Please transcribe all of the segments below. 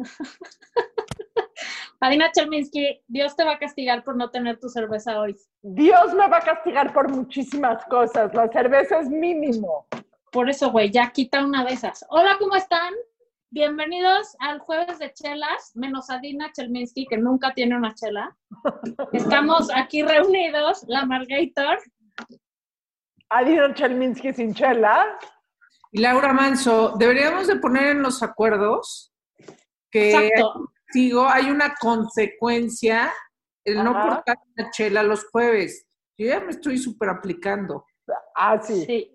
Adina Chelminsky, Dios te va a castigar por no tener tu cerveza hoy. Dios me va a castigar por muchísimas cosas. La cerveza es mínimo. Por eso, güey, ya quita una de esas. Hola, ¿cómo están? Bienvenidos al jueves de chelas, menos Adina Chelminsky, que nunca tiene una chela. Estamos aquí reunidos, la Margator. Adina Chelminsky sin chela. Y Laura Manso, deberíamos de poner en los acuerdos que Exacto. digo, hay una consecuencia el no Ajá. portar una chela los jueves. Yo ya me estoy súper aplicando. Ah, sí. Sí,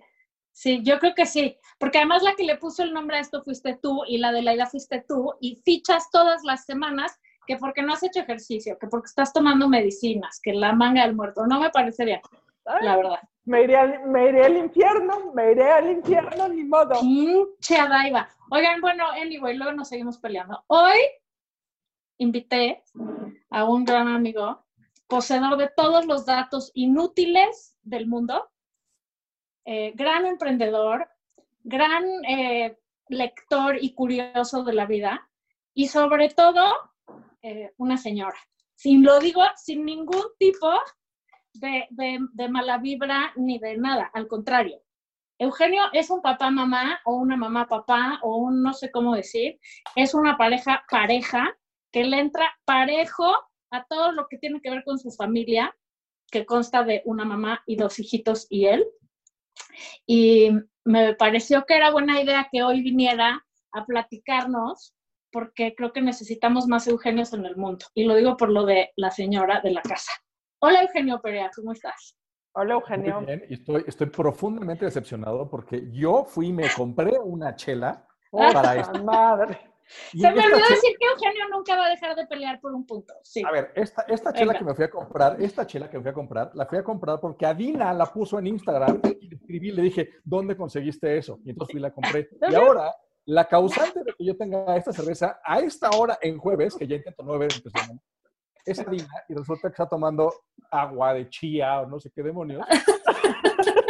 sí, yo creo que sí, porque además la que le puso el nombre a esto fuiste tú y la de la ida fuiste tú y fichas todas las semanas que porque no has hecho ejercicio, que porque estás tomando medicinas, que la manga del muerto, no me parece bien, Ay, la verdad. Me, iré al, me iré al infierno, me iré al infierno, ni modo. Pinche Adaiva. Oigan, bueno, anyway, luego nos seguimos peleando. Hoy invité a un gran amigo, poseedor de todos los datos inútiles del mundo, eh, gran emprendedor, gran eh, lector y curioso de la vida, y sobre todo, eh, una señora. Sin lo digo, sin ningún tipo de, de, de mala vibra ni de nada, al contrario. Eugenio es un papá mamá o una mamá papá o un no sé cómo decir, es una pareja pareja que le entra parejo a todo lo que tiene que ver con su familia, que consta de una mamá y dos hijitos y él. Y me pareció que era buena idea que hoy viniera a platicarnos porque creo que necesitamos más Eugenios en el mundo. Y lo digo por lo de la señora de la casa. Hola Eugenio Perea, ¿cómo estás? Hola, Muy Eugenio. bien, y estoy, estoy profundamente decepcionado porque yo fui y me compré una chela Puta para esto. madre. Y Se me olvidó chela- decir que Eugenio nunca va a dejar de pelear por un punto. Sí. A ver, esta, esta chela Venga. que me fui a comprar, esta chela que me fui a comprar, la fui a comprar porque Adina la puso en Instagram y le escribí, le dije, ¿dónde conseguiste eso? Y entonces fui y la compré. Y ahora, la causante de que yo tenga esta cerveza a esta hora en jueves, que ya intento esta semana, es Adina y resulta que está tomando agua de chía o no sé qué demonios.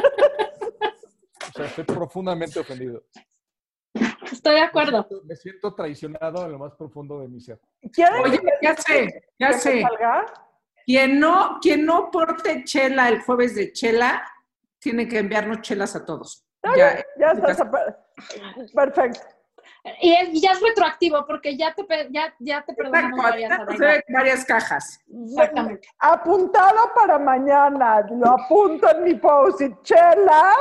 O sea, estoy profundamente ofendido. Estoy de Me acuerdo. siento, me siento traicionado en lo más profundo de mi ser. ¿Quieren Oye, ya sé, ya sé. Quien no, quien no porte chela el jueves de chela, tiene que enviarnos chelas a todos. Ya, Ya está. Perfecto. Y es- ya es retroactivo porque ya te, ya, ya te perdonamos Exacto, varias varias cajas. Exactamente. Apuntado para mañana, lo apunto en mi post-it. Chelas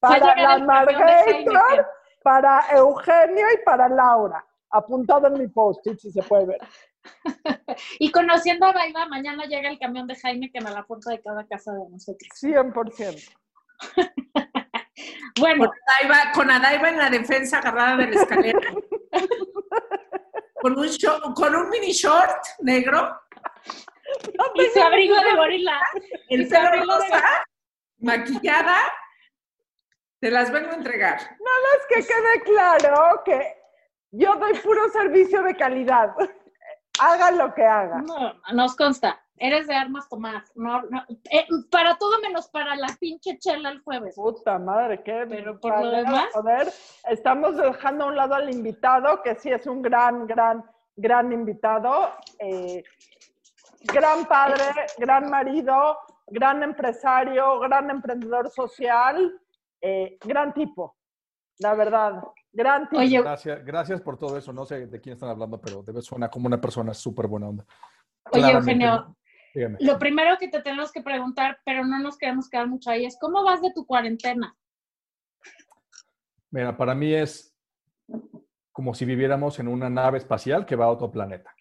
para la. Margator, para Eugenio y para Laura. Apuntado en mi post-it, si se puede ver. Y conociendo a Baiba, mañana llega el camión de Jaime que a la puerta de cada casa de nosotros. 100%. Bueno, Con Adaiva, con en la defensa agarrada de la escalera. con, un short- con un mini short negro. y su abrigo de gorila. El pelo de rosa, maquillada. Te las vengo a entregar. Es que quede claro que yo doy puro servicio de calidad. Haga lo que haga. No, nos consta. Eres de armas tomar. No, no, eh, para todo menos para la pinche chela el jueves. Puta madre, qué Pero por lo demás- joder. Estamos dejando a un lado al invitado, que sí es un gran, gran, gran invitado. eh, gran padre, gran marido, gran empresario, gran emprendedor social, eh, gran tipo, la verdad. Gran tipo. Oye, Gracias, gracias por todo eso. No sé de quién están hablando, pero debe suena como una persona súper buena onda. Oye, Eugenio. dígame. lo primero que te tenemos que preguntar, pero no nos queremos quedar mucho ahí, es ¿cómo vas de tu cuarentena? Mira, para mí es como si viviéramos en una nave espacial que va a otro planeta.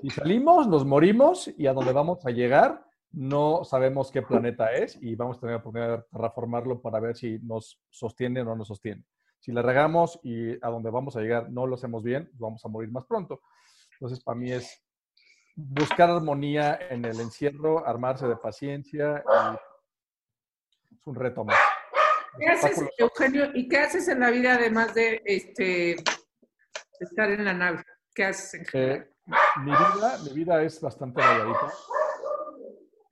Si salimos, nos morimos y a donde vamos a llegar no sabemos qué planeta es y vamos a tener la oportunidad de reformarlo para ver si nos sostiene o no nos sostiene. Si le regamos y a donde vamos a llegar no lo hacemos bien, vamos a morir más pronto. Entonces, para mí es buscar armonía en el encierro, armarse de paciencia y es un reto más. ¿Qué haces. Eugenio? ¿Y qué haces en la vida además de este estar en la nave? ¿Qué haces en? Eh, mi, vida, mi vida es bastante variadita.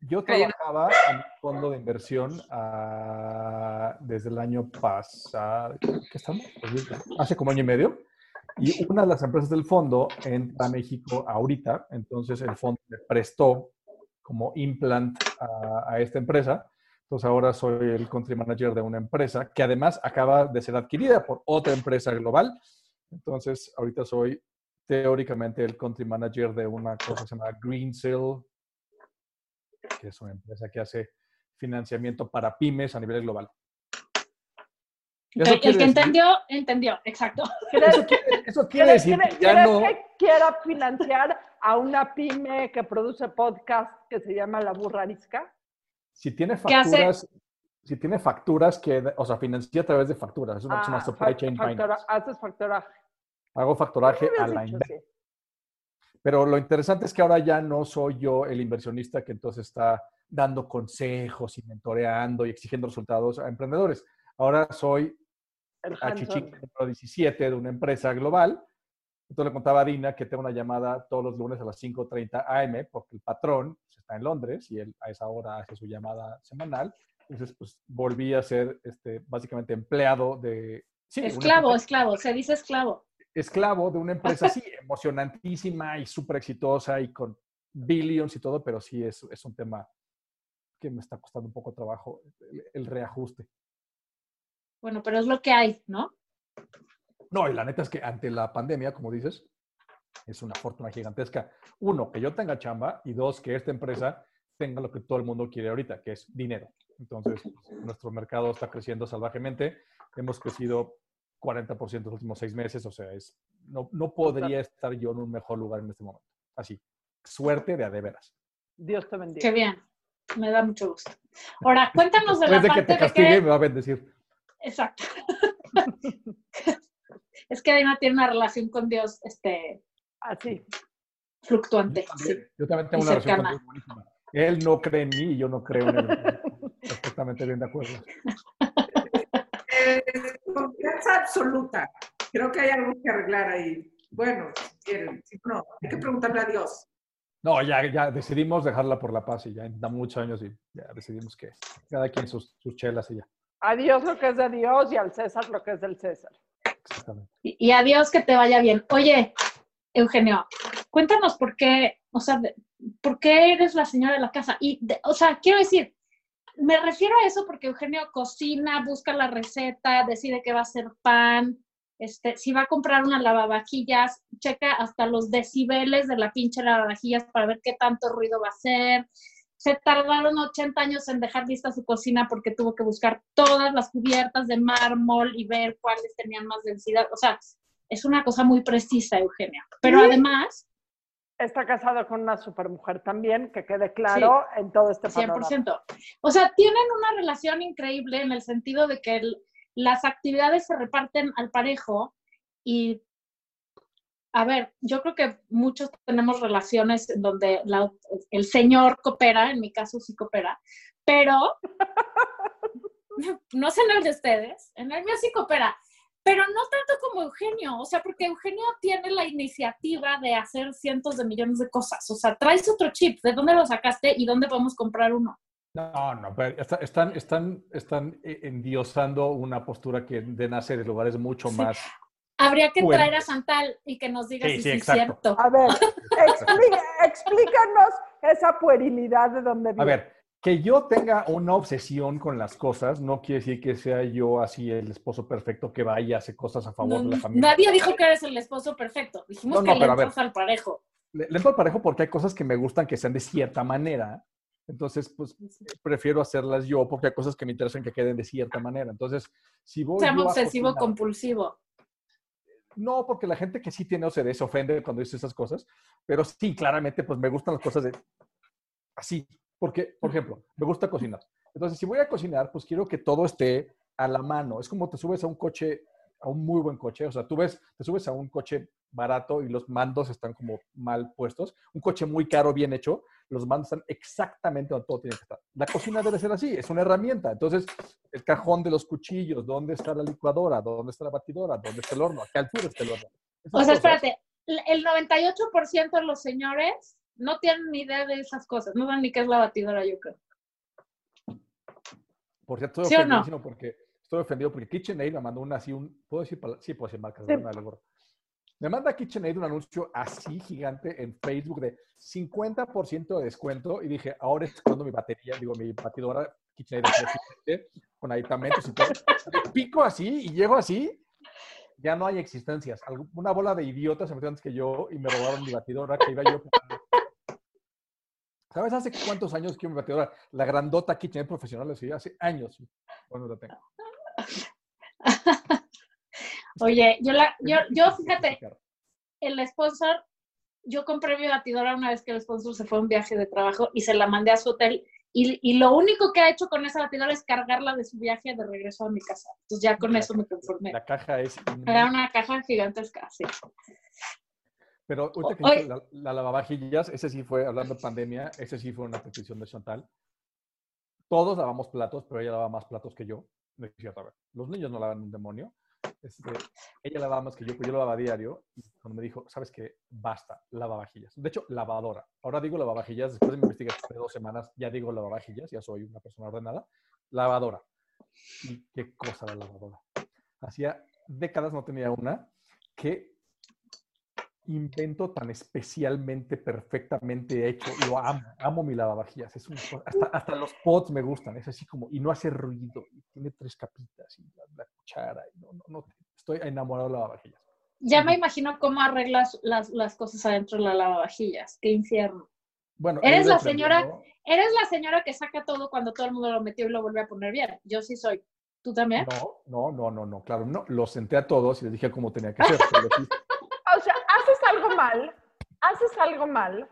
Yo Cayendo. Trabajaba en un fondo de inversión ah, desde el año pasado. ¿Qué estamos? Hace como año y medio. Y una de las empresas del fondo entra a México ahorita, entonces el fondo le prestó como implant a, a esta empresa. Entonces ahora soy el country manager de una empresa que además acaba de ser adquirida por otra empresa global. Entonces ahorita soy teóricamente el country manager de una cosa que se llama Greensill, que es una empresa que hace financiamiento para pymes a nivel global. El que decir- entendió, entendió, exacto. Eso quiere, eso quiere decir ¿Quieres, que ya quieres no... que quiera financiar a una pyme que produce podcast que se llama La Burra Arisca? Si tiene facturas, si tiene facturas que, o sea, financia a través de facturas, es una Ah, supply chain factora- finance. Haces factoraje. Hago factoraje ¿Qué me a la dicho? Sí. Pero lo interesante es que ahora ya no soy yo el inversionista que entonces está dando consejos y mentoreando y exigiendo resultados a emprendedores. Ahora soy El a hands-on. Chichic número 17 de una empresa global. Entonces le contaba a Dina que tengo una llamada todos los lunes a las 5.30 am porque el patrón pues, está en Londres y él a esa hora hace su llamada semanal. Entonces, pues volví a ser este, básicamente empleado de... Sí, Esclavo, esclavo, se dice esclavo. Esclavo de una empresa así, emocionantísima y súper exitosa y con billions y todo, pero sí es, es un tema que me está costando un poco trabajo el, el reajuste. Bueno, pero es lo que hay, ¿no? No, y la neta es que ante la pandemia, como dices, es una fortuna gigantesca. Uno, que yo tenga chamba y dos, que esta empresa tenga lo que todo el mundo quiere ahorita, que es dinero. Entonces, nuestro mercado está creciendo salvajemente. Hemos crecido 40% en los últimos seis meses. O sea, es, no, no podría estar yo en un mejor lugar en este momento. Así, suerte de a de veras. Dios te bendiga. Qué bien. Me da mucho gusto. Ahora, cuéntanos de Después la de que parte te castigue, de que... me va a bendecir. Exacto. es que Dina tiene una relación con Dios este, Así. fluctuante. Yo sí. también, yo también tengo Y una relación con. Dios buenísima. Él no cree en mí y yo no creo en él. Perfectamente bien de acuerdo. Eh, confianza absoluta. Creo que hay algo que arreglar ahí. Bueno, si quieren, si no, hay que preguntarle a Dios. No, ya, ya decidimos dejarla por la paz y ya da muchos años y ya decidimos que cada quien sus, sus chelas y ya. A Dios lo que es de Dios y al César lo que es del César. Exactamente. Y, y adiós, que te vaya bien. Oye, Eugenio, cuéntanos por qué, o sea, de- por qué eres la señora de la casa. Y, de- o sea, quiero decir, me refiero a eso porque Eugenio cocina, busca la receta, decide que va a hacer pan, este, si va a comprar una lavavajillas, checa hasta los decibeles de la pinche lavavajillas para ver qué tanto ruido va a hacer. Se tardaron 80 años en dejar lista su cocina porque tuvo que buscar todas las cubiertas de mármol y ver cuáles tenían más densidad. O sea, es una cosa muy precisa, Eugenio. Pero además, Está casado con una supermujer también, que quede claro en todo este panorama. 100%. O sea, tienen una relación increíble en el sentido de que el- las actividades se reparten al parejo y, a ver, yo creo que muchos tenemos relaciones en donde la- el señor coopera, en mi caso sí coopera, pero no sé en el de ustedes, en el mío sí coopera, pero no tanto como Eugenio, o sea, porque Eugenio tiene la iniciativa de hacer cientos de millones de cosas, o sea, traes otro chip, ¿de dónde lo sacaste y dónde podemos comprar uno? No, no, pero está- están, están, están eh, endiosando una postura que de nace de lugares mucho Sí. más. Habría que Bueno. traer a Santal y que nos diga Sí, si sí, sí es exacto. cierto. A ver, explí- explícanos esa puerilidad de donde viene. A ver, que yo tenga una obsesión con las cosas no quiere decir que sea yo así el esposo perfecto que vaya y hace cosas a favor No, de la familia. nadie dijo que eres el esposo perfecto. Dijimos No, no, que le entras al parejo. Le, le entro al parejo porque hay cosas que me gustan que sean de cierta manera. Entonces, pues prefiero hacerlas yo porque hay cosas que me interesan que queden de cierta manera. Entonces, si voy. Seamos obsesivo compulsivo. No, porque la gente que sí tiene OCD se ofende cuando dice esas cosas, pero sí, claramente, pues me gustan las cosas de así. Porque, por ejemplo, me gusta cocinar. Entonces, si voy a cocinar, pues quiero que todo esté a la mano. Es como te subes a un coche, a un muy buen coche. O sea, tú ves, te subes a un coche barato y los mandos están como mal puestos. Un coche muy caro, bien hecho, los mandos están exactamente donde todo tiene que estar. La cocina debe ser así, es una herramienta. Entonces, el cajón de los cuchillos, dónde está la licuadora, dónde está la batidora, dónde está el horno, a qué altura está el horno. Esas O sea, cosas, espérate, el 98% de los señores no tienen ni idea de esas cosas. No saben ni qué es la batidora, yo creo. Por cierto, estoy ¿Sí o no? porque estoy ofendido porque KitchenAid me mandó una así un, ¿puedo decir Sí, puedo decir marcas, Sí. no me. Me manda KitchenAid un anuncio así gigante en Facebook de 50% de descuento y dije, ahora es cuando mi batería, digo, mi batidora KitchenAid con aditamentos y todo. Pico así y llego así, ya no hay existencias. Una bola de idiotas se metió antes que yo y me robaron mi batidora que iba yo. ¿Sabes hace cuántos años que mi batidora? La grandota KitchenAid profesional, así, hace años. Bueno, la tengo. Oye, yo, la, yo, yo fíjate, el sponsor, yo compré mi batidora una vez que el sponsor se fue a un viaje de trabajo y se la mandé a su hotel. Y, y lo único que ha hecho con esa batidora es cargarla de su viaje de regreso a mi casa. Entonces ya con La eso me conformé. La caja es Era una caja gigantesca, sí. Pero ahorita que la, la lavavajillas, ese sí fue, hablando de pandemia, ese sí fue una petición de Chantal. Todos lavamos platos, pero ella lava más platos que yo. No es cierto, a ver, los niños no lavan un demonio. Este, ella lavaba más que yo, pero yo lavaba diario. Y cuando me dijo, ¿sabes qué? Basta, lavavajillas. De hecho, lavadora. Ahora digo lavavajillas, después de mi investigación de dos semanas, ya digo lavavajillas, ya soy una persona ordenada. Lavadora. Y qué cosa la lavadora. Hacía décadas no tenía una que invento tan especialmente, perfectamente hecho. Lo amo, amo mi lavavajillas. Es cosa- hasta, hasta los pots me gustan. Es así como, y no hace ruido. Y tiene tres capitas y la, la cuchara. y no, no, no, estoy enamorado de lavavajillas. Ya me imagino cómo arreglas las, las cosas adentro de la lavavajillas. Qué infierno. Bueno, Eres la señora- Eres la señora que saca todo cuando todo el mundo lo metió y lo vuelve a poner bien. Yo sí soy. ¿Tú también? No, no, no, no, no, claro, no. Los senté a todos y les dije cómo tenía que ser. O sea, haces algo mal, haces algo mal.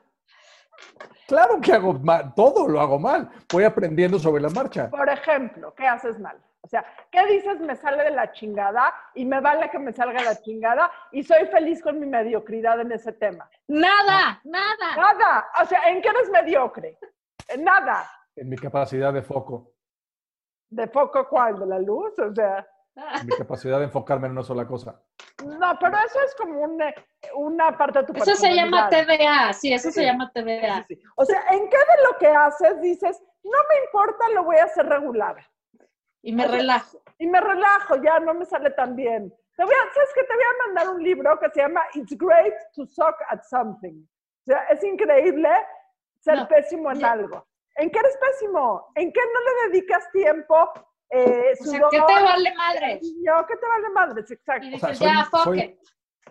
claro que hago mal, todo lo hago mal. Voy aprendiendo sobre la marcha. Por ejemplo, ¿qué haces mal? O sea, ¿qué dices me sale de la chingada y me vale que me salga de la chingada y soy feliz con mi mediocridad en ese tema? Nada, nada. Nada. O sea, ¿en qué eres mediocre? En nada. En mi capacidad de foco, ¿De foco cuál? ¿De la luz? O sea, mi capacidad de enfocarme en una sola cosa. no, pero eso es como una, una parte de tu Eso se llama. TDA. Sí, eso se Sí. llama TDA. Sí, sí. O sea, ¿en qué de lo que haces dices, no me importa, lo voy a hacer regular? Y me O sea, relajo. Y me relajo, ya no me sale tan bien. Te voy a, ¿Sabes qué? Te voy a mandar un libro que se llama It's Great to Suck at Something. O sea, es increíble ser No, pésimo en ya. algo. ¿En qué eres pésimo? ¿En qué no le dedicas tiempo? Eh, O sea, ¿qué te vale madre? cariño? ¿Qué te vale madres? Exacto. Y O sea, dices, soy- ya, soy-.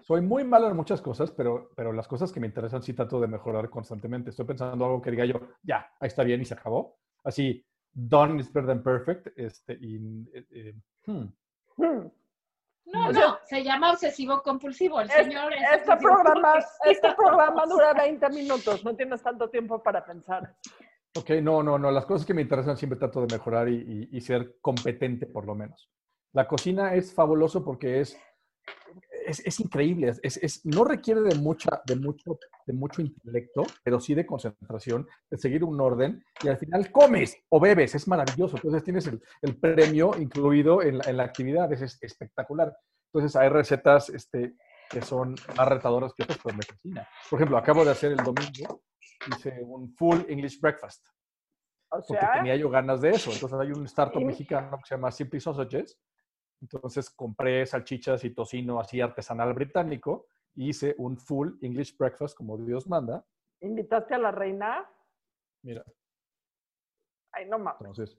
Soy muy malo en muchas cosas, pero, pero las cosas que me interesan sí trato de mejorar constantemente. Estoy pensando algo que diga yo, ya, ahí está bien y se acabó. Así, done is better than perfect. Este, y, eh, eh, hmm. Hmm. No, no, se llama obsesivo compulsivo. El Es- señor es Este programa, compulsivo. este programa dura 20 minutos, no tienes tanto tiempo para pensar. Ok, no, no, no. Las cosas que me interesan siempre trato de mejorar y, y- y ser competente, por lo menos. La cocina es fabuloso porque es, es, es increíble. Es, es- no requiere de, mucha, de, mucho, de mucho intelecto, pero sí de concentración, de seguir un orden y al final comes o bebes. Es maravilloso. Entonces tienes el, el premio incluido en la, en la actividad. Es, es espectacular. Entonces hay recetas este, que son más retadoras que otras, pero me fascina. Por ejemplo, acabo de hacer el domingo, hice un full English breakfast O porque sea, tenía yo ganas de eso. Entonces hay un startup mexicano que se llama Simply Sausages. Entonces compré salchichas y tocino así artesanal británico y hice un full English breakfast como Dios manda. invitaste a la reina. Mira, Ay, no mames. entonces,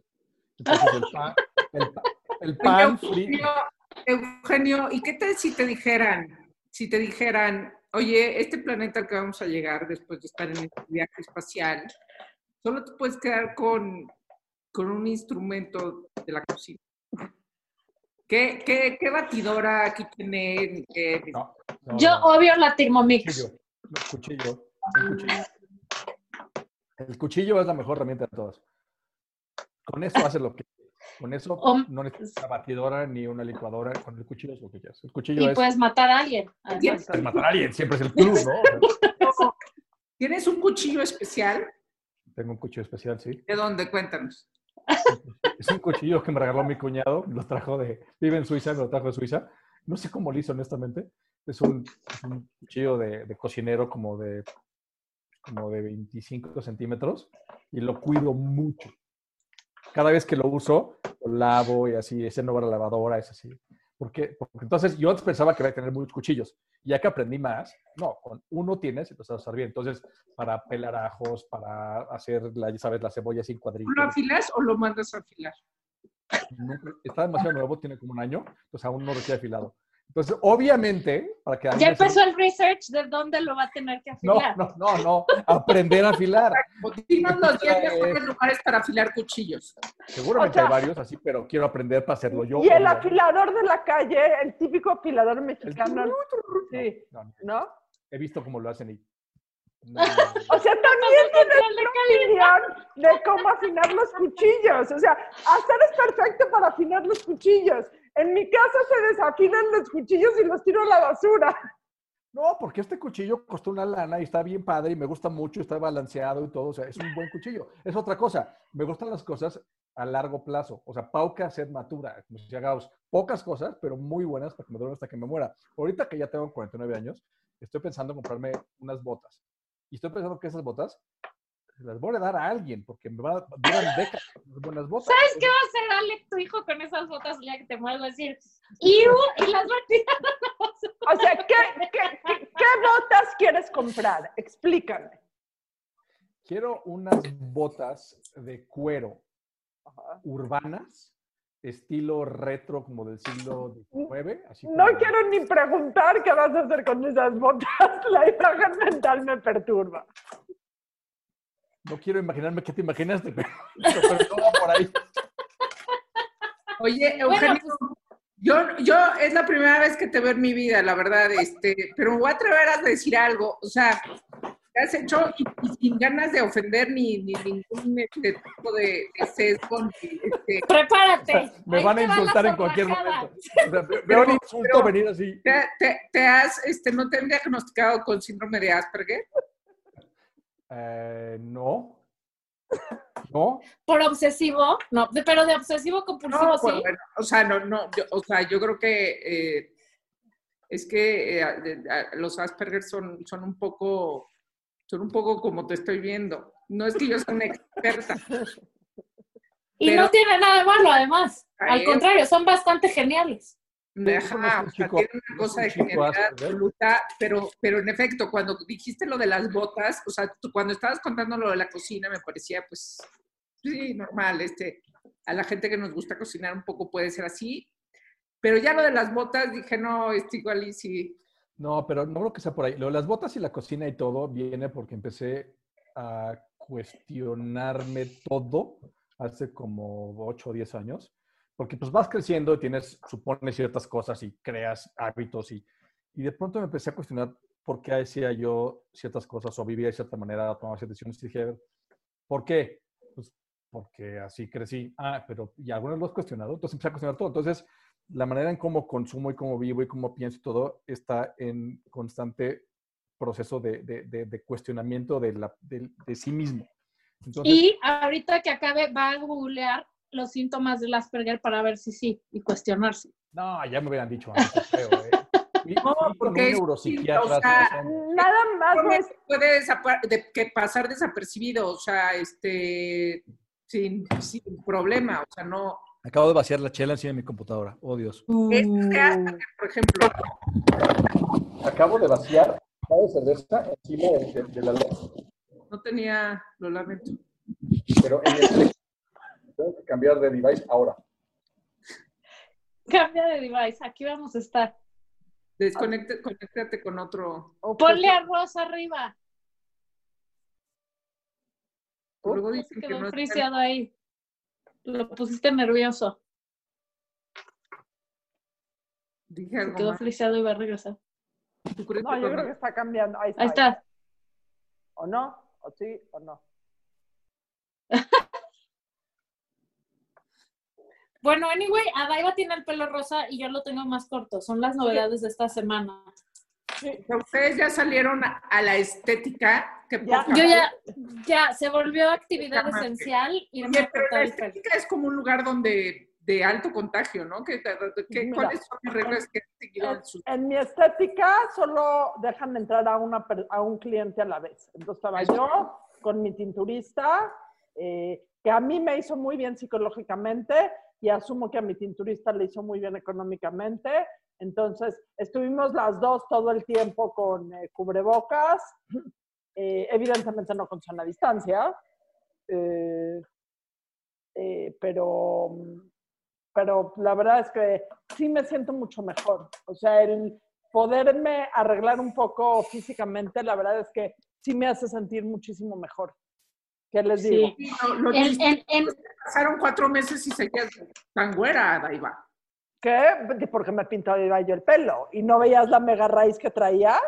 entonces el pan, el, pa- el pan. Eugenio, Eugenio, ¿y qué tal si te dijeran, si te dijeran, oye, este planeta al que vamos a llegar después de estar en este viaje espacial, solo te puedes quedar con, con un instrumento de la cocina? ¿Qué, qué, qué batidora aquí tiene? ¿Qué- No, no, Yo no, obvio la Thermomix. cuchillo, no, cuchillo. El cuchillo es la mejor herramienta de todas. Con eso hace lo que Con eso no necesitas una batidora ni una licuadora. Con el cuchillo es lo que quieras. El cuchillo Y es, puedes matar a alguien. además. matar a alguien, siempre es el plus, ¿no? ¿Tienes un cuchillo especial? tengo un cuchillo especial, sí. ¿De dónde? Cuéntanos. Es un cuchillo que me regaló mi cuñado, lo trajo de, vive en Suiza, me lo trajo de Suiza. No sé cómo lo hizo, honestamente. Es un, es un cuchillo de, de cocinero como de, como de 25 centímetros y lo cuido mucho. Cada vez que lo uso, lavo y así, ese no va a la lavadora, es así. Porque, porque entonces yo antes pensaba que iba a tener muchos cuchillos. Ya que aprendí más, no, con uno tienes y lo sabes usar bien. Entonces, para pelar ajos, para hacer, la, ya sabes, la cebolla sin cuadritos. ¿Lo afilas o lo mandas a afilar? Está demasiado nuevo, tiene como un año, entonces aún no requiere afilado. Entonces, obviamente, para que Ya empezó el research de dónde lo va a tener que No, afilar. no, no, no, aprender a afilar. Dinos los 10 Es- mejores lugares para afilar cuchillos. Seguramente O sea- hay varios así, pero quiero aprender para hacerlo yo. Y el obvio. afilador de la calle, el típico afilador mexicano. Sí, No, no, ¿no? he visto cómo lo hacen y... no, no, no. O sea, también de calidad. opinión de cómo afinar los cuchillos. O sea, hasta eres perfecto para afinar los cuchillos. En mi casa se desafinan los cuchillos y los tiro a la basura. No, porque este cuchillo costó una lana y está bien padre y me gusta mucho, está balanceado y todo, o sea, es un buen cuchillo. Es otra cosa, me gustan las cosas a largo plazo, o sea, pauca ser matura, como si hagamos pocas cosas, pero muy buenas para que me duren hasta que me muera. Ahorita que ya tengo 49 años, estoy pensando en comprarme unas botas. Y estoy pensando que esas botas se las voy a dar a alguien, porque me van a duran décadas buenas botas. ¿Sabes qué va a hacer Alec, tu hijo, con esas botas día que te a decir, ¡Iu! Y las va a tirar. O sea, ¿qué, qué, qué- qué botas quieres comprar? Explícame. Quiero unas botas de cuero urbanas, estilo retro como del siglo XIX. Así No como- quiero ni preguntar qué vas a hacer con esas botas. La imagen mental me perturba. No quiero imaginarme qué te imaginaste, pero, pero no va por ahí. Oye, Bueno, Eugenio, yo, yo es la primera vez que te veo en mi vida, la verdad, este, pero me voy a atrever a decir algo. O sea, te has hecho y, y sin ganas de ofender ni, ni ningún este, tipo de, de sesgo. este, Prepárate. Me van a va insultar en cualquier momento. O sea, ve- veo un insulto venir así. te, te- te has, este, ¿no te han diagnosticado con síndrome de Asperger? Eh, no. No. ¿Por obsesivo? No, pero de obsesivo compulsivo No, sí. bueno, o sea, no, no, yo, o sea, yo creo que eh, es que eh, los Asperger son, son un poco, son un poco como te estoy viendo. No es que yo sea una experta. y no tiene nada de malo, además. Al contrario, son bastante geniales. Ajá, o sea, tiene una cosa de genialidad Asperger? absoluta, pero, pero en efecto, cuando dijiste lo de las botas, o sea, tú cuando estabas contando lo de la cocina, me parecía, pues, sí, normal, este, a la gente que nos gusta cocinar un poco puede ser así, pero ya lo de las botas, dije, no, este igual y sí, No, pero no creo que sea por ahí. Lo de las botas y la cocina y todo viene porque empecé a cuestionarme todo hace como 8 o 10 años. Porque pues vas creciendo y tienes, supones ciertas cosas y creas hábitos y, y de pronto me empecé a cuestionar por qué hacía yo ciertas cosas o vivía de cierta manera, tomaba ciertas decisiones y dije, ¿por qué? Pues porque así crecí. Ah, pero ¿y algunos lo has cuestionado? Entonces empecé a cuestionar todo. Entonces, la manera en cómo consumo y cómo vivo y cómo pienso y todo está en constante proceso de, de- de- de cuestionamiento de, la, de sí mismo. Entonces, Y ahorita que acabe, va a googlear los síntomas del Asperger para ver si sí y cuestionarse. no, ya me hubieran dicho antes, creo, ¿eh? No, porque un neuropsiquiatra o sea. Nada más es puede de- que pasar desapercibido, o sea, este, sin, sin problema, o sea, no, Acabo de vaciar la chela encima de mi computadora. Oh, Dios. es que Asperger, por ejemplo, Acabo de vaciar la cerveza encima de, de- de la luz. no tenía, lo lamento. Pero en el tengo que cambiar de device ahora. Cambia de device, aquí vamos a estar. Desconecte, conéctate con otro. Ponle arroz arriba. Luego Se dicen que quedó no es friseado ahí. Lo pusiste nervioso. Dije Se algo quedó más. friseado y va a regresar. ¿Tú crees No, que yo creo que está cambiando. Ahí está. Ahí está. ¿O no? ¿O sí o no? Bueno, anyway, Adaiva tiene el pelo rosa y yo lo tengo más corto. Son las novedades de esta semana. Ustedes ya salieron a, la estética. Que Ya. Yo ya, ya, se volvió actividad esencial irme Oye, a pero la estética es como un lugar donde de alto contagio, ¿no? ¿Qué, qué- Mira, ¿Cuáles son las reglas que han seguido En, en su- en mi estética solo dejan entrar a, una, per- a un cliente a la vez. Entonces estaba yo con mi tinturista, eh, que a mí me hizo muy bien psicológicamente, y asumo que a mi tinturista le hizo muy bien económicamente. Entonces, estuvimos las dos todo el tiempo con eh, cubrebocas, eh, evidentemente no con sana distancia, eh, eh, pero, pero la verdad es que sí me siento mucho mejor. O sea, el poderme arreglar un poco físicamente, la verdad es que sí me hace sentir muchísimo mejor. ¿Qué les digo? Sí. No, lo En- chistoso en- en- es que pasaron cuatro meses y seguías tan güera, Daiva. ¿Qué? Porque me pintaba yo el pelo y no veías la mega raíz que traía.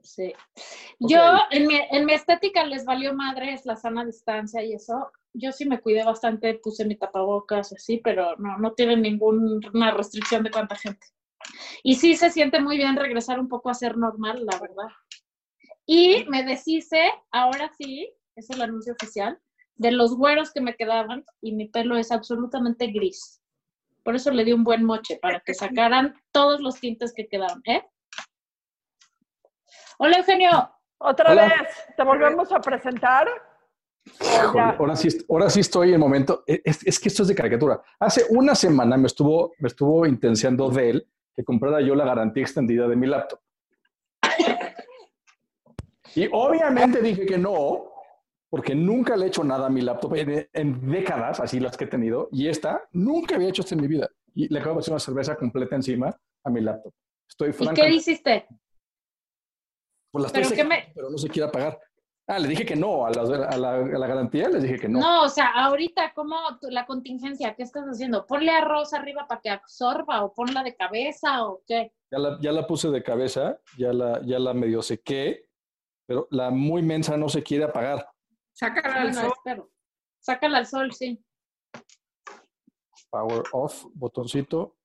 Sí. Yo, en mi, en mi estética les valió madres la sana distancia y eso. Yo sí me cuidé bastante, puse mi tapabocas así, pero no, no tienen ninguna restricción de cuánta gente. Y sí se siente muy bien regresar un poco a ser normal, la verdad. Y me deshice, ahora sí, es el anuncio oficial, de los güeros que me quedaban y mi pelo es absolutamente gris. Por eso le di un buen moche, para que sacaran todos los tintes que quedaron, ¿eh? Hola, Eugenio. Otra Hola. vez, ¿te volvemos a presentar? Ahora, sí, ahora sí estoy en momento. e, Es, es que esto es de caricatura. Hace una semana me estuvo, me estuvo intenciando Dell que comprara yo la garantía extendida de mi laptop. Y obviamente dije que no, porque nunca le he hecho nada a mi laptop en, en décadas, así las que he tenido, y esta nunca había hecho esto en mi vida. Y le acabo de hacer una cerveza completa encima a mi laptop. Estoy ¿Y franca. qué hiciste? Pues la estoy pero me- pero no se quiere pagar. Ah, le dije que no, a la, a la- a la garantía les dije que no. No. o sea, ahorita, ¿cómo la contingencia? ¿Qué estás haciendo? ¿Ponle arroz arriba para que absorba o ponla de cabeza o qué? Ya la, ya la puse de cabeza, ya la, ya la medio sequé, pero la muy mensa no se quiere apagar. Sácala al sol. espero. Sácala al sol, sí. Power off, botoncito.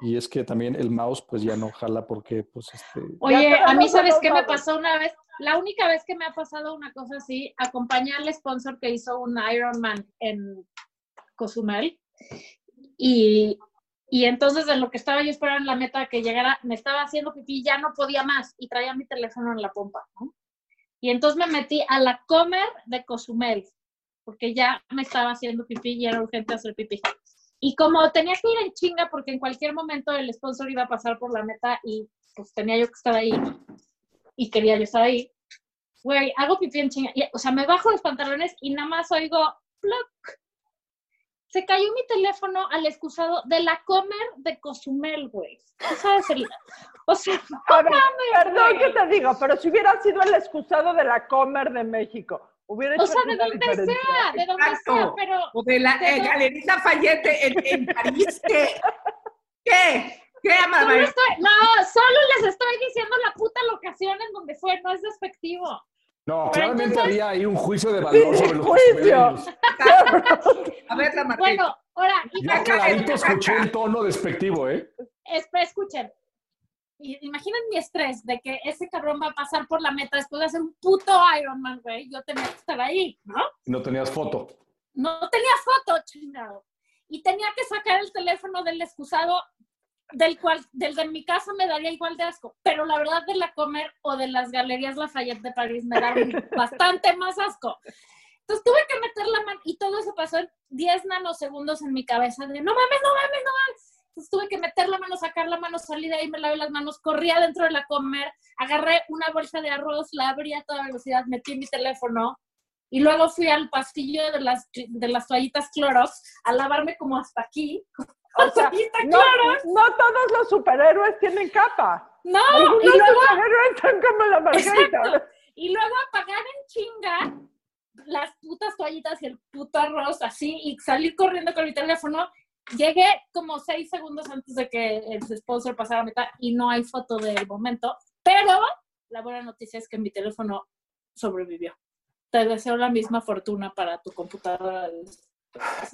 Y es que también el mouse pues ya no jala porque pues este... Oye, a mí, ¿sabes qué me pasó una vez? La única vez que me ha pasado una cosa así, acompañé al sponsor que hizo un Ironman en Cozumel. Y, y entonces, de lo que estaba yo esperando en la meta que llegara, me estaba haciendo pipí, ya no podía más y traía mi teléfono en la pompa. ¿no? Y entonces me metí a la comer de Cozumel, porque ya me estaba haciendo pipí y era urgente hacer pipí. Y como tenía que ir en chinga, porque en cualquier momento el sponsor iba a pasar por la meta y pues tenía yo que estar ahí y quería yo estar ahí, güey, hago pipí en chinga. O sea, me bajo los pantalones y nada más oigo, ¡pluc! Se cayó mi teléfono al excusado de la comer de Cozumel, güey. ¿Tú sabes el- O sea, A ver, perdón güey. que te digo, pero si hubiera sido el excusado de la Comer de México, hubiera hecho o sea, de donde diferencia. sea, de donde Exacto. sea, pero O de la eh, Galería Lafayette en, en París. ¿Qué? ¿Qué? ¿Qué, solo estoy, no, solo les estoy diciendo la puta locación en donde fue, no es despectivo. No, claramente entonces- había ahí un juicio de valor sobre los juicio. A ver, la Martín. Bueno, ahora, Yo clarito escuché el tono despectivo, ¿eh? esp- escuchen. Imaginen mi estrés de que ese cabrón va a pasar por la meta después de hacer un puto Ironman, güey. Yo tenía que estar ahí, ¿no? Y no tenías foto. No tenía foto, chingado. Y tenía que sacar el teléfono del excusado, del cual, del de mi casa me daría igual de asco. Pero la verdad de la Comer o de las Galerías Lafayette de París me daban bastante más asco. Entonces tuve que meter la mano y todo eso pasó en 10 nanosegundos en mi cabeza de no mames, no mames, no mames. Entonces tuve que meter la mano, sacar la mano, salir de ahí, me lavé las manos, corrí adentro de la comer, agarré una bolsa de arroz, la abrí a toda velocidad, metí mi teléfono y luego fui al pasillo de las, de las toallitas Clorox a lavarme como hasta aquí. O sea, Toallita no, todos los superhéroes tienen capa. No, Algunos y luego superhéroes son como la Margarita. Exacto. Y luego apagar en chinga las putas toallitas y el puto arroz así y salir corriendo con mi teléfono. Llegué como seis segundos antes de que el sponsor pasara a mitad y no hay foto del momento, pero la buena noticia es que mi teléfono sobrevivió. Te deseo la misma fortuna para tu computadora.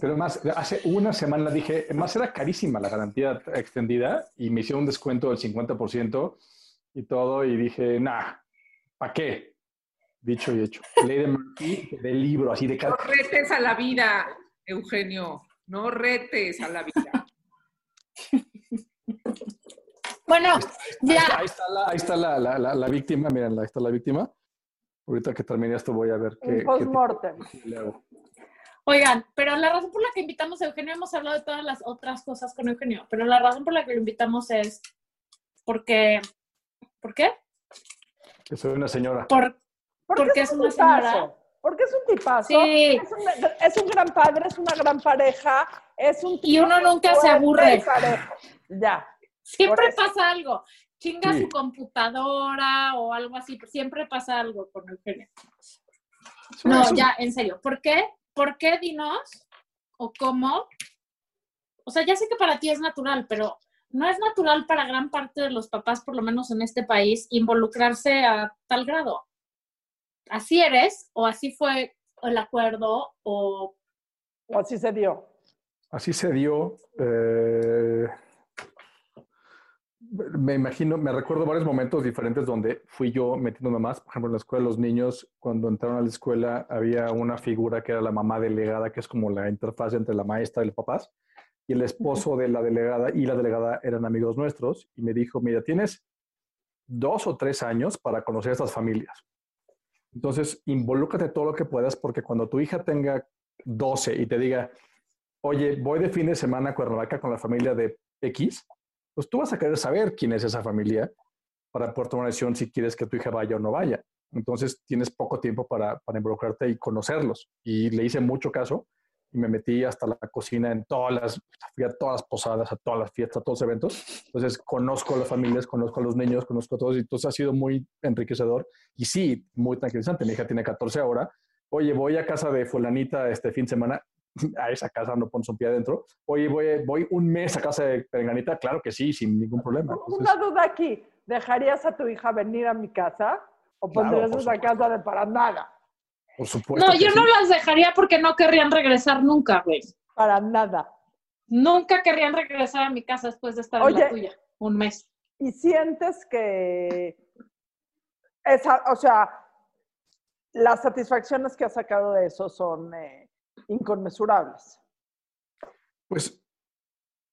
Pero más, hace una semana dije, más era carísima la garantía extendida y me hicieron un descuento del 50% y todo y dije, nah, ¿para qué? Dicho y hecho. Ley de Murphy, del libro, así de No cada... retes a la vida, Eugenio. No retes a la vida. Bueno, ya. Ahí está, la, ahí está la, la, la, la víctima, miren, ahí está la víctima. Ahorita que termine esto voy a ver qué, Un qué post-mortem. Oigan, pero la razón por la que invitamos a Eugenio, hemos hablado de todas las otras cosas con Eugenio, pero la razón por la que lo invitamos es porque, ¿por qué? Que soy una señora. Por, porque, es, una señora. Porque es un tipazo. Sí. Es un, es un gran padre, es una gran pareja, es un Y uno nunca se aburre. Ya. Siempre Por pasa algo. Chinga Sí. su computadora o algo así, pero siempre pasa algo con Eugenio. No, ya, en serio. ¿Por qué? ¿Por qué dinos? ¿O cómo? O sea, ya sé que para ti es natural, pero no es natural para gran parte de los papás, por lo menos en este país, involucrarse a tal grado. Así eres, o así fue el acuerdo, o O así se dio. Así se dio. eh, me imagino, me recuerdo varios momentos diferentes donde fui yo metiéndome más. Por ejemplo, en la escuela de los niños, cuando entraron a la escuela, había una figura que era la mamá delegada, que es como la interfaz entre la maestra y los papás. Y el esposo de la delegada y la delegada eran amigos nuestros. Y me dijo, mira, tienes dos o tres años para conocer a estas familias. Entonces, involúcrate todo lo que puedas porque cuando tu hija tenga 12 y te diga, oye, voy de fin de semana a Cuernavaca con la familia de X, pues tú vas a querer saber quién es esa familia para poder tomar una decisión si quieres que tu hija vaya o no vaya. Entonces tienes poco tiempo para, para involucrarte y conocerlos. Y le hice mucho caso y me metí hasta la cocina en todas las, fui a todas las posadas, a todas las fiestas, a todos los eventos. Entonces conozco a las familias, conozco a los niños, conozco a todos y entonces ha sido muy enriquecedor y sí, muy tranquilizante. Mi hija tiene 14 ahora. Oye, voy a casa de fulanita este fin de semana a esa casa no pones un pie adentro. Oye, voy, voy un mes a casa de Perenganita, claro que sí, sin ningún problema. Entonces, Una duda aquí. ¿Dejarías a tu hija venir a mi casa? ¿O Claro, pondrías por esa supuesto. casa de para nada? por supuesto. no, yo sí. no las dejaría porque no querrían regresar nunca, güey. Para nada. Nunca querrían regresar a mi casa después de estar en la tuya, un mes. y sientes que esa, o sea, las satisfacciones que has sacado de eso son eh, inconmensurables. Pues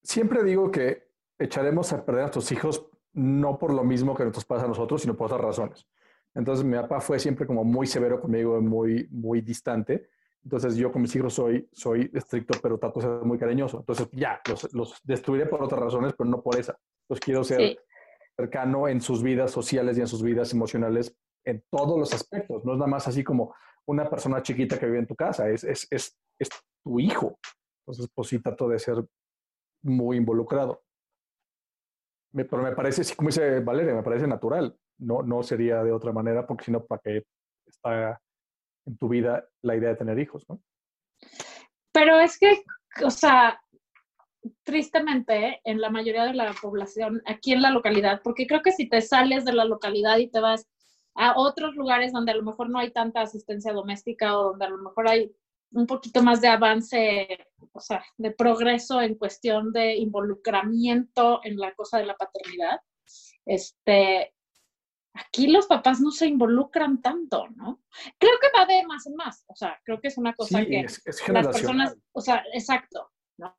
siempre digo que echaremos a perder a nuestros hijos no por lo mismo que nos pasa a nosotros, sino por otras razones. Entonces mi papá fue siempre como muy severo conmigo, muy, muy distante. Entonces yo con mis hijos soy, soy estricto, pero trato de ser muy cariñoso. Entonces ya, los, los destruiré por otras razones, pero no por esa. Los quiero ser Sí. cercano en sus vidas sociales y en sus vidas emocionales en todos los aspectos. No es nada más así como una persona chiquita que vive en tu casa, es, es, es, es tu hijo. Entonces, pues sí trato de ser muy involucrado. Me- pero me parece, sí, como dice Valeria, me parece natural. No, no sería de otra manera, porque si no, ¿para qué está en tu vida la idea de tener hijos? ¿no? Pero es que, o sea, tristemente, en la mayoría de la población, aquí en la localidad, porque creo que si te sales de la localidad y te vas a otros lugares donde a lo mejor no hay tanta asistencia doméstica o donde a lo mejor hay un poquito más de avance, o sea, de progreso en cuestión de involucramiento en la cosa de la paternidad, este, aquí los papás no se involucran tanto, ¿no? Creo que va de más en más, o sea, creo que es una cosa Sí, que es, es las personas, o sea, exacto, ¿no?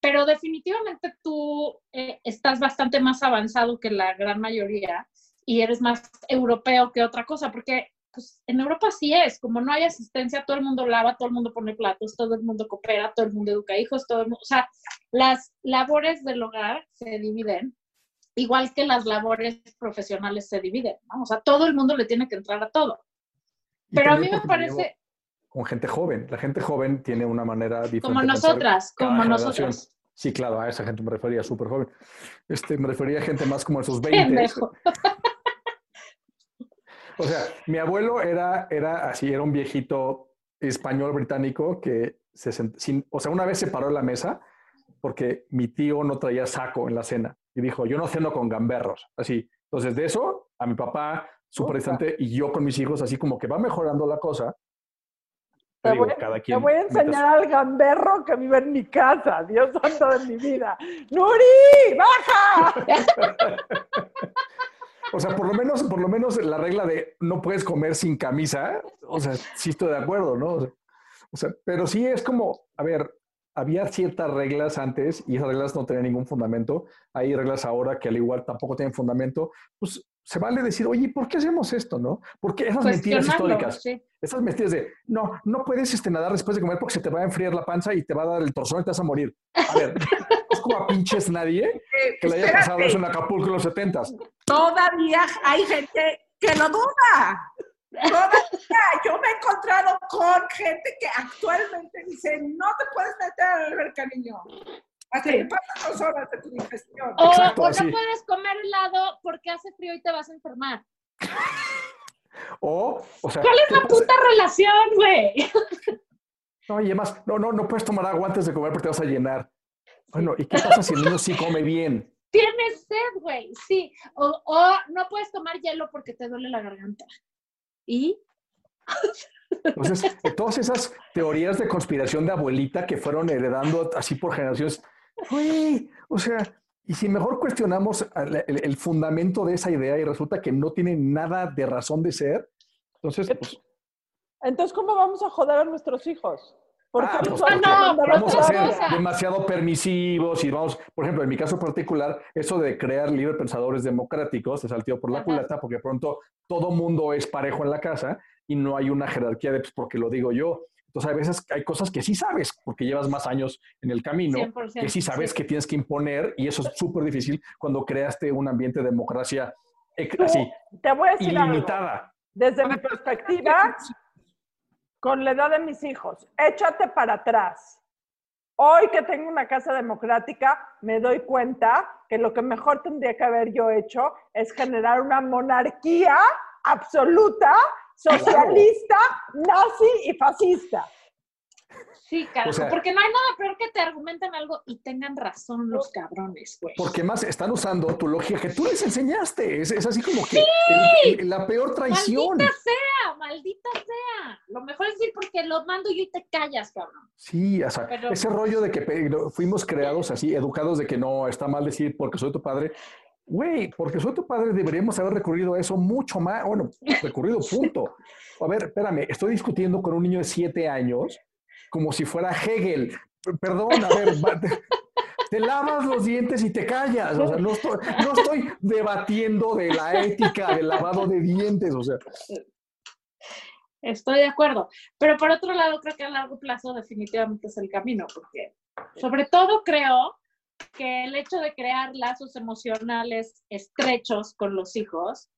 Pero definitivamente tú eh, estás bastante más avanzado que la gran mayoría y eres más europeo que otra cosa, porque pues, en Europa sí es, como no hay asistencia, todo el mundo lava, todo el mundo pone platos, todo el mundo coopera, todo el mundo educa hijos, todo el mundo, o sea, las labores del hogar se dividen, igual que las labores profesionales se dividen, ¿no? O sea, todo el mundo le tiene que entrar a todo. Y Pero a mí me parece, Con gente joven. La gente joven tiene una manera diferente. como nosotras, como generación. nosotras. Sí, claro, a esa gente me refería, súper joven. Este, me refería a gente más como en sus 20. O sea, mi abuelo era, era así, era un viejito español británico que se sent- sin- o sea, una vez se paró en la mesa porque mi tío no traía saco en la cena y dijo, yo no ceno con gamberros, así. Entonces, de eso, a mi papá, súper distante, y yo con mis hijos, así como que va mejorando la cosa. Te Te digo, voy, cada te quien. voy a enseñar al gamberro que vive en mi casa, Dios santo de mi vida. ¡Nuri! ¡Baja! O sea, por lo menos, por lo menos la regla de no puedes comer sin camisa, o sea, sí estoy de acuerdo, ¿no? O sea, pero sí es como, a ver, había ciertas reglas antes y esas reglas no tenían ningún fundamento. Hay reglas ahora que al igual tampoco tienen fundamento. Pues se vale decir, oye, ¿por qué hacemos esto, no? Porque esas mentiras históricas, sí. esas mentiras de, no, no puedes este, nadar después de comer porque se te va a enfriar la panza y te va a dar el torzón y te vas a morir. A ver, como a pinches nadie Eh, que le haya pasado eso en Acapulco en los setentas. Todavía hay gente que lo duda. Todavía yo me he encontrado con gente que actualmente dice, no te puedes meter a la alberca, niño. Hasta que pasan dos horas de tu digestión. O, Exacto, o así. no puedes comer helado porque hace frío y te vas a enfermar. O, o sea, ¿Cuál es ¿qué la pasa? puta relación, güey? No, y además, no, no, no puedes tomar agua antes de comer porque te vas a llenar. Bueno, ¿y qué pasa si el niño sí come bien? Tienes sed, güey, sí. O, o no puedes tomar hielo porque te duele la garganta. ¿Y? Entonces, eh, todas esas teorías de conspiración de abuelita que fueron heredando así por generaciones, güey, o sea, y si mejor cuestionamos al- el, el fundamento de esa idea y resulta que no tiene nada de razón de ser, entonces, pues, Entonces, ¿cómo vamos a joder a nuestros hijos? Porque Ah, pues, porque vamos a vamos ser cosa. demasiado permisivos y vamos, por ejemplo, en mi caso particular, eso de crear libre pensadores democráticos se saltió por la Ajá. culata porque pronto todo mundo es parejo en la casa y no hay una jerarquía de pues, porque lo digo yo. Entonces, a veces hay cosas que sí sabes porque llevas más años en el camino, 100%, que sí sabes sí. que tienes que imponer y eso es súper difícil cuando creaste un ambiente de democracia Tú, así, Te voy a decir algo. ilimitada. Desde mi perspectiva, con la edad de mis hijos, échate para atrás. Hoy que tengo una casa democrática, me doy cuenta que lo que mejor tendría que haber yo hecho es generar una monarquía absoluta, socialista, nazi y fascista. Sí, carajo, O sea- porque no hay nada peor que te argumenten algo y tengan razón los cabrones, güey. Porque más están usando tu lógica que tú les enseñaste. Es, es así como que el- el- la peor traición. Maldita sea, maldita sea. Lo mejor es decir porque lo mando yo y te callas, cabrón. Sí, o sea, Pero- ese rollo de que fuimos creados así, educados de que no está mal decir porque soy tu padre. Güey, porque soy tu padre deberíamos haber recurrido a eso mucho más. Bueno, recurrido, punto. A ver, espérame, estoy discutiendo con un niño de siete años como si fuera Hegel. Perdón, a ver, te lavas los dientes y te callas. O sea, no estoy, no estoy debatiendo de la ética del lavado de dientes. O sea, Estoy de acuerdo. Pero por otro lado, creo que a largo plazo definitivamente es el camino, porque sobre todo creo que el hecho de crear lazos emocionales estrechos con los hijos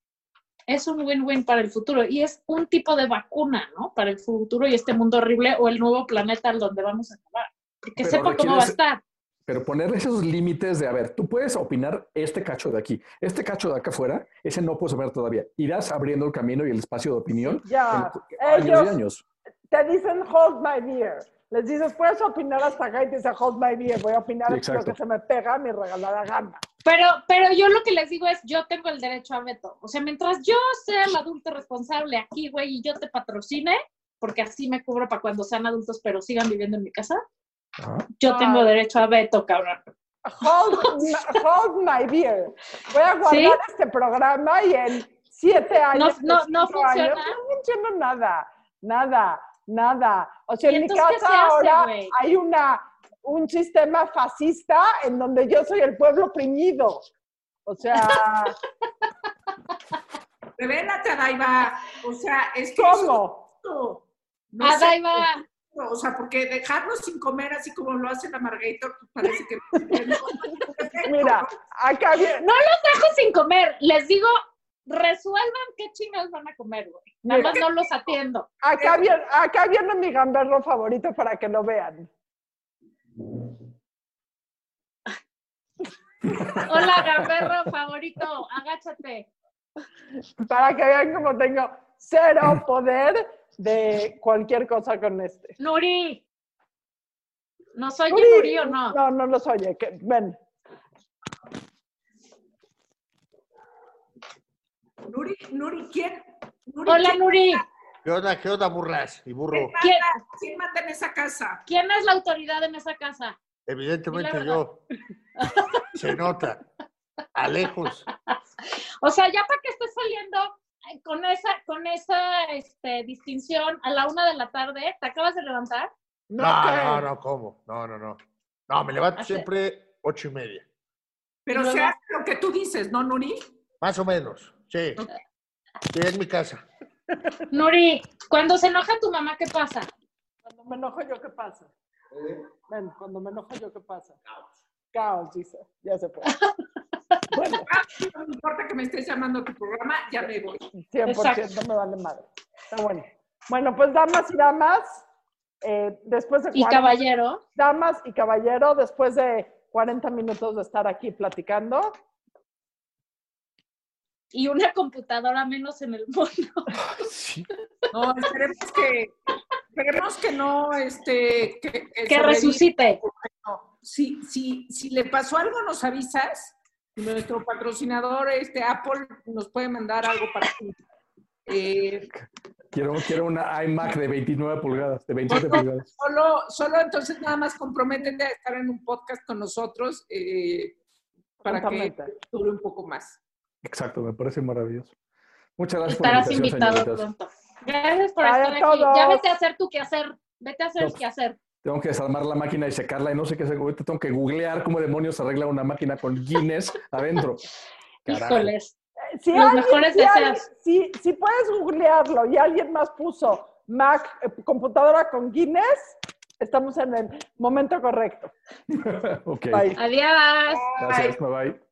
es un win-win para el futuro y es un tipo de vacuna, ¿no? Para el futuro y este mundo horrible o el nuevo planeta al donde vamos a acabar. Que Pero sepa cómo va a estar. Pero ponerle esos límites de, a ver, tú puedes opinar este cacho de aquí, este cacho de acá afuera, ese no puedes opinar todavía. Irás abriendo el camino y el espacio de opinión Ya, en años ellos- y años. Te dicen hold my beer. Les dices, puedes opinar hasta acá y te dice hold my beer. Voy a opinar Sí, lo exacto. que se me pega mi regalada gana. Pero, pero yo lo que les digo es, yo tengo el derecho a veto. O sea, mientras yo sea el adulto responsable aquí, güey, y yo te patrocine, porque así me cubro para cuando sean adultos, pero sigan viviendo en mi casa, Ajá. yo tengo Ay. derecho a veto, cabrón. Hold, my- hold my beer. Voy a guardar ¿Sí? este programa y en siete años. no- no cinco funciona. años, no funciona nada. Nada, nada. O sea, ¿Y en mi casa hace, ahora hay una, un sistema fascista en donde yo soy el pueblo oprimido. O sea, Revélate, Adaiva. O sea, es que ¿cómo? eso- no sé, o sea, porque dejarnos sin comer así como lo hace la Margarita, pues parece que... Mira, acá viene. no los dejo sin comer. Les digo, resuelvan qué chingados van a comer, güey. Nada más no los atiendo. Acá viene, acá viene mi gamberro favorito para que lo vean. Hola, gamberro favorito, agáchate. Para que vean cómo tengo cero poder de cualquier cosa con este. Nuri. ¿Nos oye Nuri, Nuri o no? No, no los oye. que- ven. Nuri, Nuri, ¿quién? Nuri, Hola, ¿quién, Nuri. ¿Qué onda, qué onda, burras y burro? quién ¿Quién, manda, quién manda en esa casa? quién es la autoridad en esa casa? Evidentemente yo. Se nota. A lejos. O sea, ya para que estés saliendo eh, con esa, con esa este, distinción a la una de la tarde, ¿te acabas de levantar? No, No, no, no, ¿cómo? No, no, no. No, me levanto Hace- siempre ocho y media. Pero Y se luego- hace lo que tú dices, ¿no, Nuri? Más o menos. Sí. Sí, en mi casa. Nuri, cuando se enoja tu mamá, ¿qué pasa? Cuando me enojo yo, ¿qué pasa? Ven, cuando me enojo yo, ¿qué pasa? Caos, dice. Ya se fue. Bueno, No me importa que me estés llamando a tu programa, ya me voy. 100% me vale madre. Está bueno. Bueno, pues damas y damas, eh, después de Y 40 caballero, damas y caballero, después de 40 minutos de estar aquí platicando, y una computadora menos en el mundo. Sí. No, esperemos que, esperemos que no, este, que, que Que sobreviva. resucite. Si, si, si le pasó algo, nos avisas. Nuestro patrocinador, este Apple, nos puede mandar algo para ti. Eh, Quiero, quiero una iMac de 29 pulgadas, de 27 pulgadas. solo, solo entonces nada más comprométete a estar en un podcast con nosotros eh, para que dure un poco más. Exacto, me parece maravilloso. Muchas gracias por Estarás la invitación, invitado señoritas. pronto. Gracias por estar aquí. Ya vete a hacer tu quehacer. Vete a hacer No, el quehacer. Tengo que desarmar la máquina y secarla y no sé qué hacer. Ahorita tengo que googlear cómo demonios se arregla una máquina con Guinness adentro. Carajo. Híjoles. Si Los alguien- mejores si deseos. Si, si puedes googlearlo y alguien más puso Mac, eh, computadora con Guinness, estamos en el momento correcto. ok. Bye. Adiós. Gracias, bye bye.